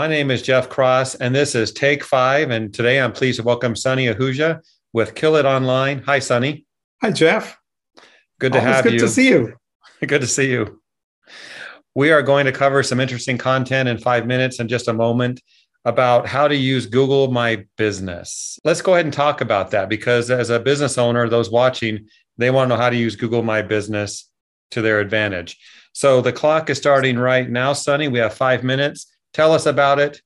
My name is Jeff Cross, and this is Take Five. And today I'm pleased to welcome Sonny Ahuja with Kill It Online. Hi, Sonny. Hi, Jeff. Good to Always have good you. Good to see you. good to see you. We are going to cover some interesting content in five minutes in just a moment about how to use Google My Business. Let's go ahead and talk about that because as a business owner, those watching, they want to know how to use Google My Business to their advantage. So the clock is starting right now, Sonny. We have five minutes. Tell us about it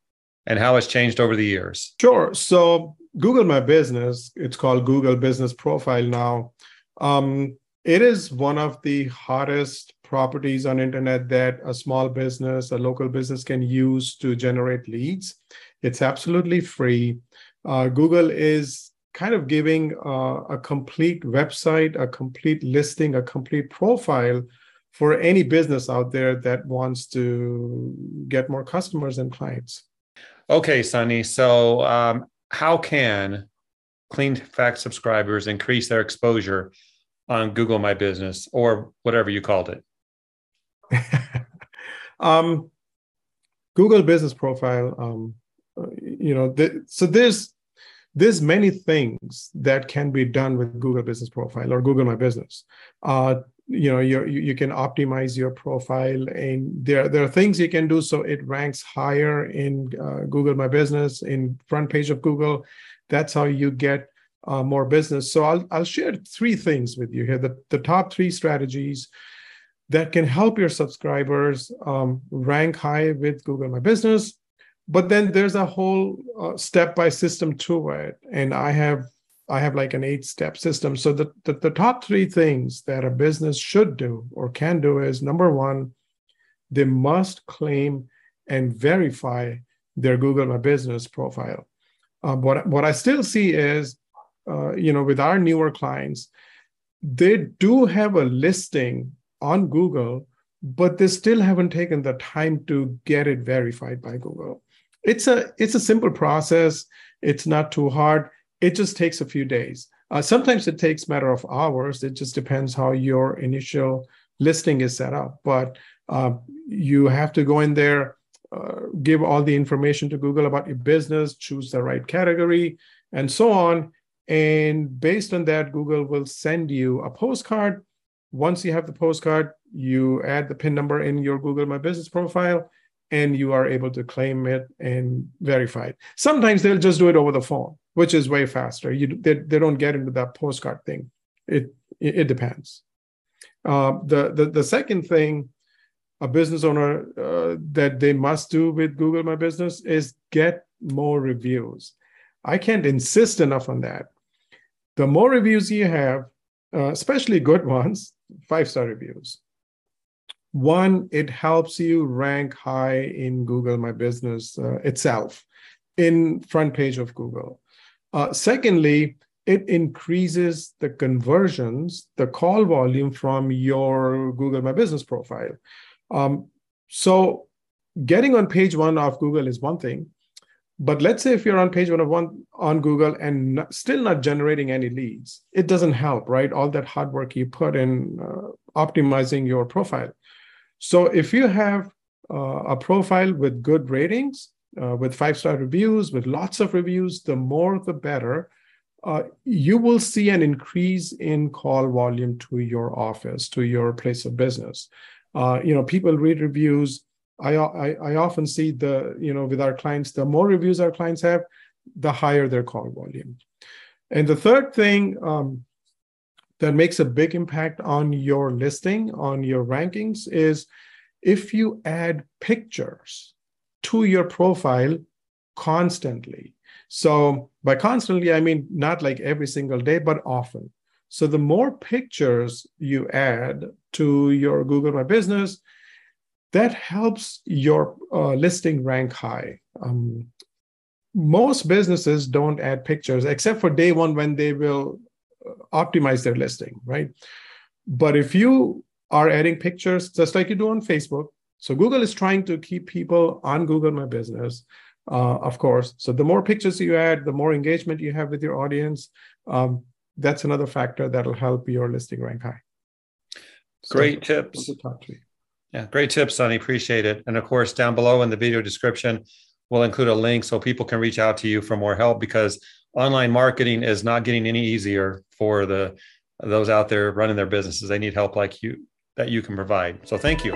and how it's changed over the years. Sure. So Google My Business, it's called Google Business Profile now. Um, it is one of the hottest properties on internet that a small business, a local business can use to generate leads. It's absolutely free. Uh, Google is kind of giving uh, a complete website, a complete listing, a complete profile for any business out there that wants to get more customers and clients. Okay, Sonny. So, um, how can Cleanfax subscribers increase their exposure on Google My Business or whatever you called it? um, Google Business Profile. Um, you know, th- so there's there's many things that can be done with Google Business Profile or Google My Business. Uh, you know, you you can optimize your profile, and there there are things you can do so it ranks higher in uh, Google My Business in front page of Google. That's how you get uh, more business. So I'll I'll share three things with you here. The the top three strategies that can help your subscribers um, rank high with Google My Business. But then there's a whole uh, step by system to it, and I have I have like an eight step system. So the, the the top three things that a business should do or can do is number one, they must claim and verify their Google My Business profile. Uh, what what I still see is, uh, you know, with our newer clients, they do have a listing on Google, but they still haven't taken the time to get it verified by Google. It's a it's a simple process. It's not too hard. It just takes a few days. Uh, sometimes it takes matter of hours. It just depends how your initial listing is set up. But uh, you have to go in there, uh, give all the information to Google about your business, choose the right category, and so on. And based on that, Google will send you a postcard once you have the postcard, you add the PIN number in your Google My Business profile, and you are able to claim it and verify it. Sometimes they'll just do it over the phone, which is way faster. You they, they don't get into that postcard thing. It it, it depends. Uh, the, the the second thing a business owner uh, that they must do with Google My Business is get more reviews. I can't insist enough on that. The more reviews you have, uh, especially good ones, five star reviews. One, it helps you rank high in Google My Business uh, itself, in front page of Google. Uh, secondly, it increases the conversions, the call volume from your Google My Business profile. Um, so, getting on page one of Google is one thing, but let's say if you're on page one of one on Google and still not generating any leads, it doesn't help, right? All that hard work you put in uh, optimizing your profile. So if you have uh, a profile with good ratings, uh, with five star reviews, with lots of reviews, the more the better. Uh, you will see an increase in call volume to your office, to your place of business. Uh, you know, people read reviews I, I, I often see the you know with our clients the more reviews our clients have the higher their call volume and the third thing um, that makes a big impact on your listing on your rankings is if you add pictures to your profile constantly so by constantly i mean not like every single day but often so the more pictures you add to your google my business that helps your uh, listing rank high. Um, most businesses don't add pictures except for day one when they will uh, optimize their listing, right? But if you are adding pictures, just like you do on Facebook, so Google is trying to keep people on Google My Business, uh, of course. So the more pictures you add, the more engagement you have with your audience. Um, that's another factor that'll help your listing rank high. Great so, tips. Yeah, great tips, Sonny. Appreciate it. And of course, down below in the video description, we'll include a link so people can reach out to you for more help because online marketing is not getting any easier for the those out there running their businesses. They need help like you that you can provide. So thank you.